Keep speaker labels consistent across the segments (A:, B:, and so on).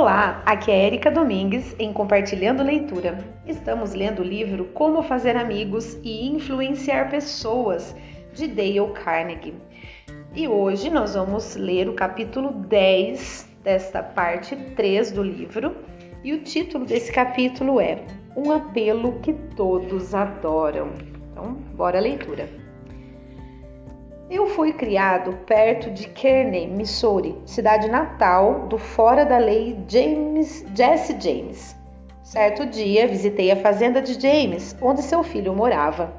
A: Olá, aqui é Erika Domingues em Compartilhando Leitura. Estamos lendo o livro Como Fazer Amigos e Influenciar Pessoas, de Dale Carnegie. E hoje nós vamos ler o capítulo 10 desta parte 3 do livro, e o título desse capítulo é Um apelo que todos adoram. Então, bora à leitura. Eu fui criado perto de Kearney, Missouri, cidade natal do fora da lei James, Jesse James. Certo dia, visitei a fazenda de James, onde seu filho morava.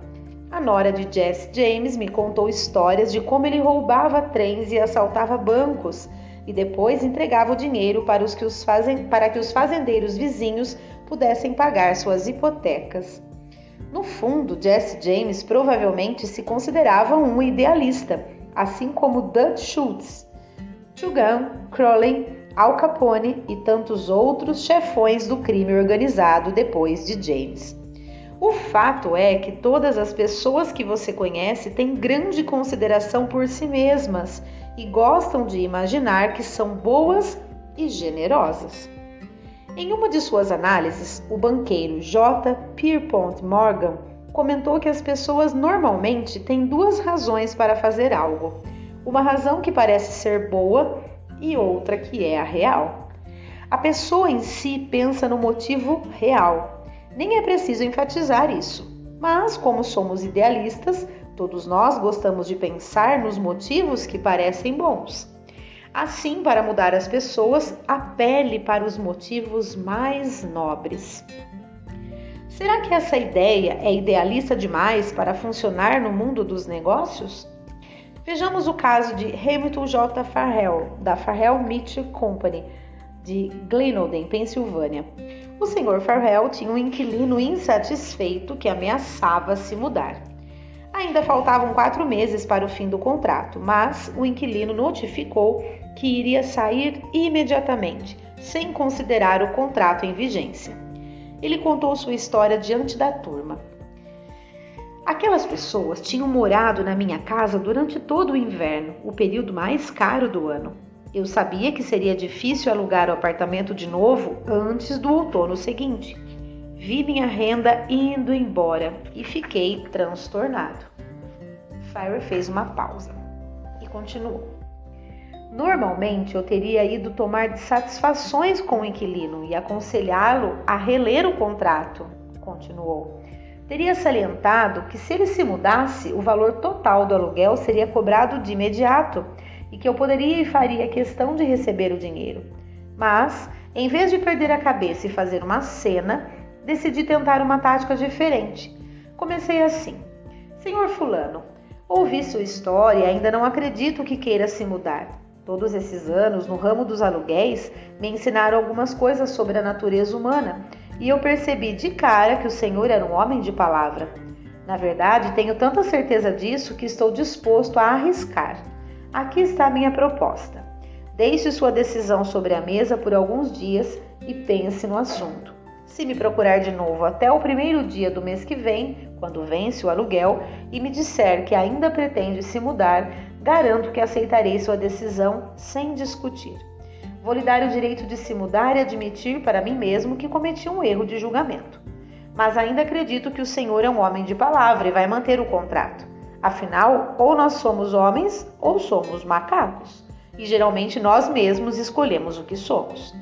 A: A nora de Jesse James me contou histórias de como ele roubava trens e assaltava bancos e depois entregava o dinheiro para, os que os fazem, para que os fazendeiros vizinhos pudessem pagar suas hipotecas. No fundo, Jesse James provavelmente se considerava um idealista, assim como Dutch Schultz, Chugan, Crowley, Al Capone e tantos outros chefões do crime organizado depois de James. O fato é que todas as pessoas que você conhece têm grande consideração por si mesmas e gostam de imaginar que são boas e generosas. Em uma de suas análises, o banqueiro J. Pierpont Morgan comentou que as pessoas normalmente têm duas razões para fazer algo: uma razão que parece ser boa e outra que é a real. A pessoa em si pensa no motivo real. Nem é preciso enfatizar isso. Mas, como somos idealistas, todos nós gostamos de pensar nos motivos que parecem bons. Assim, para mudar as pessoas, apele para os motivos mais nobres. Será que essa ideia é idealista demais para funcionar no mundo dos negócios? Vejamos o caso de Hamilton J. Farrell, da Farrell Mitchell Company, de Glenolden, Pensilvânia. O Sr. Farrell tinha um inquilino insatisfeito que ameaçava se mudar. Ainda faltavam quatro meses para o fim do contrato, mas o inquilino notificou que iria sair imediatamente, sem considerar o contrato em vigência. Ele contou sua história diante da turma. Aquelas pessoas tinham morado na minha casa durante todo o inverno, o período mais caro do ano. Eu sabia que seria difícil alugar o apartamento de novo antes do outono seguinte. Vi minha renda indo embora e fiquei transtornado. Fire fez uma pausa e continuou. Normalmente eu teria ido tomar satisfações com o inquilino e aconselhá-lo a reler o contrato, continuou. Teria salientado que se ele se mudasse, o valor total do aluguel seria cobrado de imediato e que eu poderia e faria questão de receber o dinheiro. Mas, em vez de perder a cabeça e fazer uma cena, decidi tentar uma tática diferente. Comecei assim: Senhor Fulano, ouvi sua história e ainda não acredito que queira se mudar. Todos esses anos no ramo dos aluguéis me ensinaram algumas coisas sobre a natureza humana e eu percebi de cara que o Senhor era um homem de palavra. Na verdade, tenho tanta certeza disso que estou disposto a arriscar. Aqui está a minha proposta. Deixe sua decisão sobre a mesa por alguns dias e pense no assunto. Se me procurar de novo até o primeiro dia do mês que vem, quando vence o aluguel, e me disser que ainda pretende se mudar, Garanto que aceitarei sua decisão sem discutir. Vou lhe dar o direito de se mudar e admitir para mim mesmo que cometi um erro de julgamento. Mas ainda acredito que o Senhor é um homem de palavra e vai manter o contrato. Afinal, ou nós somos homens ou somos macacos. E geralmente nós mesmos escolhemos o que somos.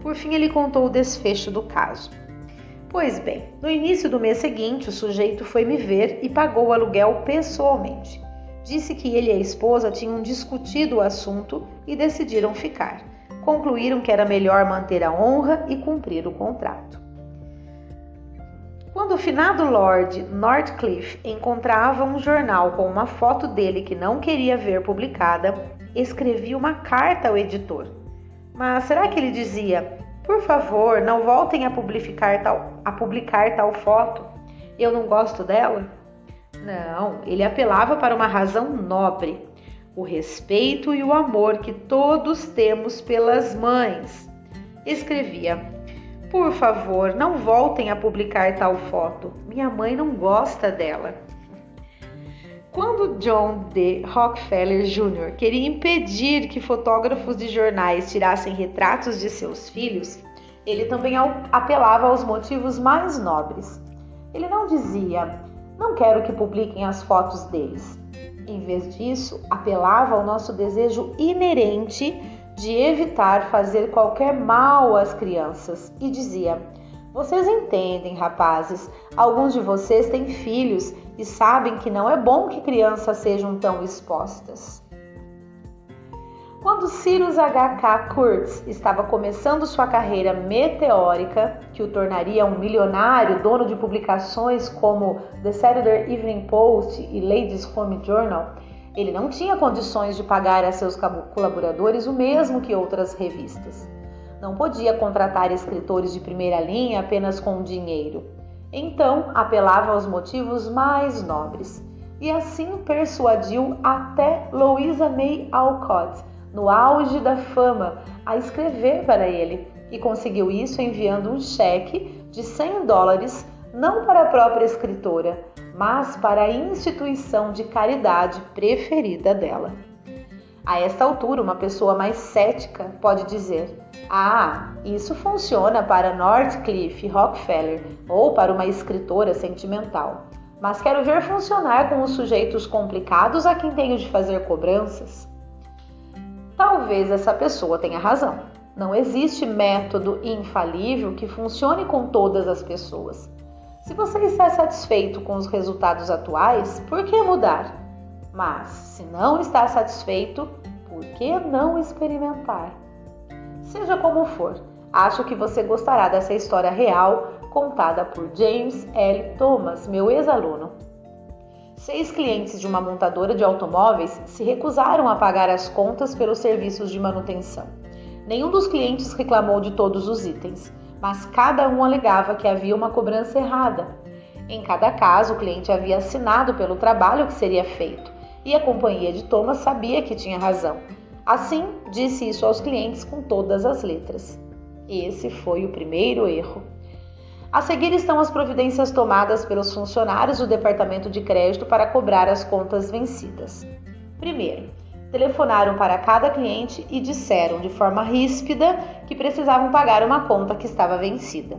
A: Por fim, ele contou o desfecho do caso. Pois bem, no início do mês seguinte, o sujeito foi me ver e pagou o aluguel pessoalmente. Disse que ele e a esposa tinham discutido o assunto e decidiram ficar. Concluíram que era melhor manter a honra e cumprir o contrato. Quando o finado Lord Northcliffe encontrava um jornal com uma foto dele que não queria ver publicada, escrevia uma carta ao editor. Mas será que ele dizia: Por favor, não voltem a publicar tal, a publicar tal foto? Eu não gosto dela? Não, ele apelava para uma razão nobre, o respeito e o amor que todos temos pelas mães. Escrevia: Por favor, não voltem a publicar tal foto. Minha mãe não gosta dela. Quando John D. Rockefeller Jr. queria impedir que fotógrafos de jornais tirassem retratos de seus filhos, ele também apelava aos motivos mais nobres. Ele não dizia, não quero que publiquem as fotos deles. Em vez disso, apelava ao nosso desejo inerente de evitar fazer qualquer mal às crianças e dizia: Vocês entendem, rapazes, alguns de vocês têm filhos e sabem que não é bom que crianças sejam tão expostas. Quando Cyrus H.K. Kurtz estava começando sua carreira meteórica, que o tornaria um milionário dono de publicações como The Saturday Evening Post e Ladies Home Journal, ele não tinha condições de pagar a seus colaboradores o mesmo que outras revistas. Não podia contratar escritores de primeira linha apenas com dinheiro. Então apelava aos motivos mais nobres. E assim persuadiu até Louisa May Alcott, no auge da fama, a escrever para ele e conseguiu isso enviando um cheque de 100 dólares não para a própria escritora, mas para a instituição de caridade preferida dela. A esta altura, uma pessoa mais cética pode dizer: Ah, isso funciona para Northcliffe Rockefeller ou para uma escritora sentimental. Mas quero ver funcionar com os sujeitos complicados a quem tenho de fazer cobranças. Talvez essa pessoa tenha razão. Não existe método infalível que funcione com todas as pessoas. Se você está satisfeito com os resultados atuais, por que mudar? Mas, se não está satisfeito, por que não experimentar? Seja como for, acho que você gostará dessa história real contada por James L. Thomas, meu ex-aluno. Seis clientes de uma montadora de automóveis se recusaram a pagar as contas pelos serviços de manutenção. Nenhum dos clientes reclamou de todos os itens mas cada um alegava que havia uma cobrança errada. Em cada caso, o cliente havia assinado pelo trabalho que seria feito e a companhia de Thomas sabia que tinha razão. Assim, disse isso aos clientes com todas as letras. Esse foi o primeiro erro. A seguir estão as providências tomadas pelos funcionários do departamento de crédito para cobrar as contas vencidas. Primeiro, telefonaram para cada cliente e disseram de forma ríspida que precisavam pagar uma conta que estava vencida.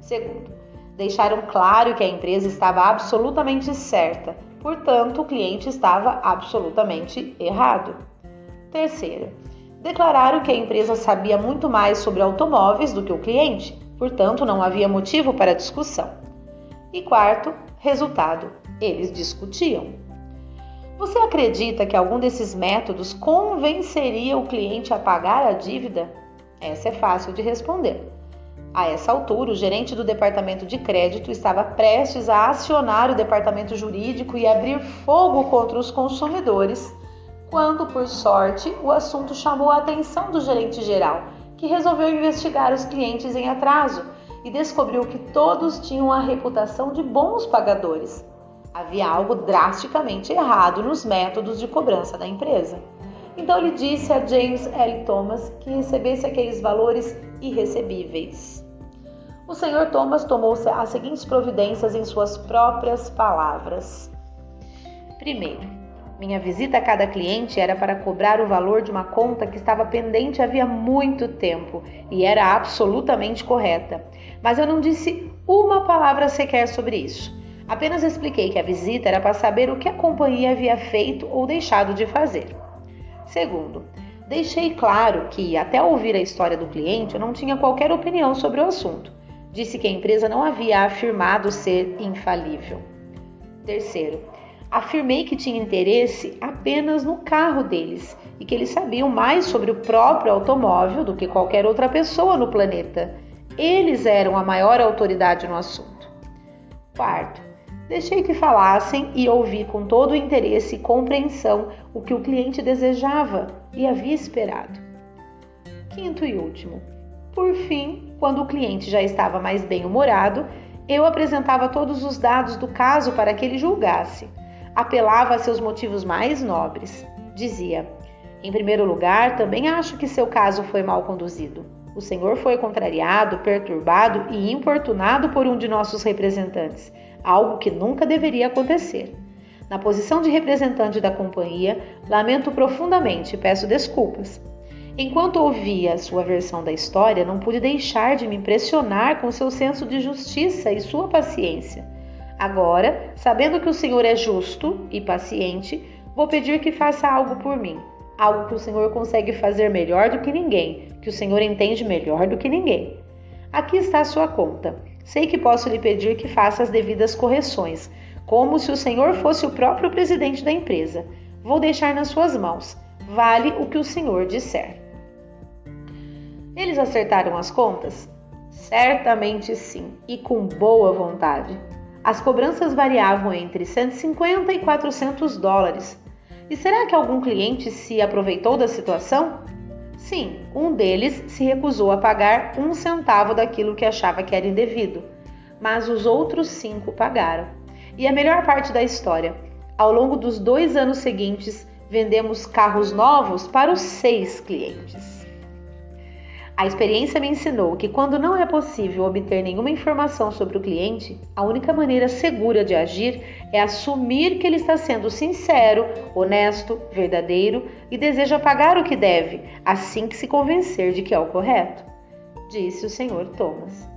A: Segundo, deixaram claro que a empresa estava absolutamente certa, portanto, o cliente estava absolutamente errado. Terceiro, declararam que a empresa sabia muito mais sobre automóveis do que o cliente, portanto, não havia motivo para discussão. E quarto, resultado: eles discutiam. Você acredita que algum desses métodos convenceria o cliente a pagar a dívida? Essa é fácil de responder. A essa altura, o gerente do departamento de crédito estava prestes a acionar o departamento jurídico e abrir fogo contra os consumidores, quando, por sorte, o assunto chamou a atenção do gerente geral, que resolveu investigar os clientes em atraso e descobriu que todos tinham a reputação de bons pagadores. Havia algo drasticamente errado nos métodos de cobrança da empresa. Então ele disse a James L. Thomas que recebesse aqueles valores irrecebíveis. O Sr. Thomas tomou as seguintes providências em suas próprias palavras. Primeiro, minha visita a cada cliente era para cobrar o valor de uma conta que estava pendente havia muito tempo e era absolutamente correta. Mas eu não disse uma palavra sequer sobre isso. Apenas expliquei que a visita era para saber o que a companhia havia feito ou deixado de fazer. Segundo, deixei claro que, até ouvir a história do cliente, eu não tinha qualquer opinião sobre o assunto. Disse que a empresa não havia afirmado ser infalível. Terceiro, afirmei que tinha interesse apenas no carro deles e que eles sabiam mais sobre o próprio automóvel do que qualquer outra pessoa no planeta. Eles eram a maior autoridade no assunto. Quarto, Deixei que falassem e ouvi com todo o interesse e compreensão o que o cliente desejava e havia esperado. Quinto e último. Por fim, quando o cliente já estava mais bem-humorado, eu apresentava todos os dados do caso para que ele julgasse. Apelava a seus motivos mais nobres. Dizia: Em primeiro lugar, também acho que seu caso foi mal conduzido. O senhor foi contrariado, perturbado e importunado por um de nossos representantes algo que nunca deveria acontecer. Na posição de representante da companhia, lamento profundamente e peço desculpas. Enquanto ouvia a sua versão da história, não pude deixar de me impressionar com seu senso de justiça e sua paciência. Agora, sabendo que o Senhor é justo e paciente, vou pedir que faça algo por mim, algo que o Senhor consegue fazer melhor do que ninguém, que o Senhor entende melhor do que ninguém. Aqui está a sua conta. Sei que posso lhe pedir que faça as devidas correções, como se o Senhor fosse o próprio presidente da empresa. Vou deixar nas suas mãos. Vale o que o Senhor disser. Eles acertaram as contas? Certamente sim, e com boa vontade. As cobranças variavam entre 150 e 400 dólares. E será que algum cliente se aproveitou da situação? Sim, um deles se recusou a pagar um centavo daquilo que achava que era indevido, mas os outros cinco pagaram. E a melhor parte da história: ao longo dos dois anos seguintes, vendemos carros novos para os seis clientes. A experiência me ensinou que quando não é possível obter nenhuma informação sobre o cliente, a única maneira segura de agir é assumir que ele está sendo sincero, honesto, verdadeiro e deseja pagar o que deve, assim que se convencer de que é o correto, disse o Sr. Thomas.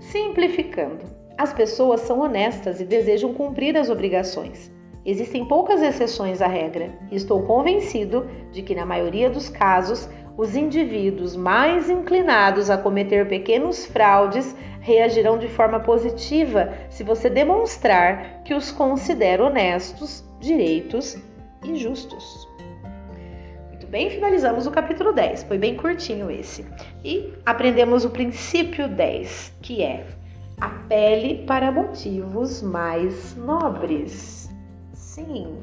A: Simplificando, as pessoas são honestas e desejam cumprir as obrigações. Existem poucas exceções à regra e estou convencido de que, na maioria dos casos, os indivíduos mais inclinados a cometer pequenos fraudes reagirão de forma positiva se você demonstrar que os considera honestos, direitos e justos. Muito bem, finalizamos o capítulo 10. Foi bem curtinho esse. E aprendemos o princípio 10, que é apele para motivos mais nobres. Sim,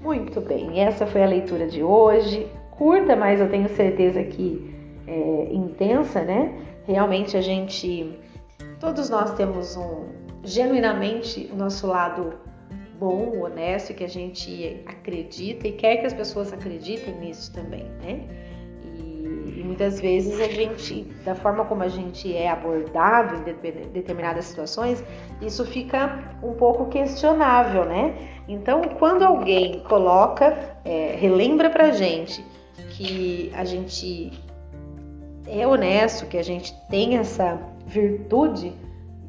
A: muito bem. Essa foi a leitura de hoje curta, mas eu tenho certeza que é, intensa, né? Realmente a gente, todos nós temos um genuinamente o nosso lado bom, honesto, que a gente acredita e quer que as pessoas acreditem nisso também, né? E, e muitas vezes a gente, da forma como a gente é abordado em determinadas situações, isso fica um pouco questionável, né? Então, quando alguém coloca, é, relembra pra gente que a gente é honesto, que a gente tem essa virtude,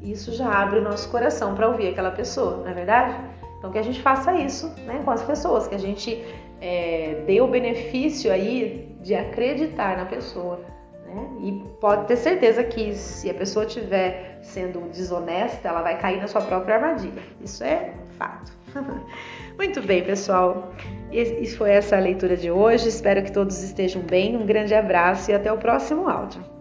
A: isso já abre o nosso coração para ouvir aquela pessoa, não é verdade? Então que a gente faça isso né, com as pessoas, que a gente é, dê o benefício aí de acreditar na pessoa. Né? E pode ter certeza que se a pessoa estiver sendo desonesta, ela vai cair na sua própria armadilha. Isso é fato. Muito bem, pessoal. E foi essa leitura de hoje. Espero que todos estejam bem. Um grande abraço e até o próximo áudio.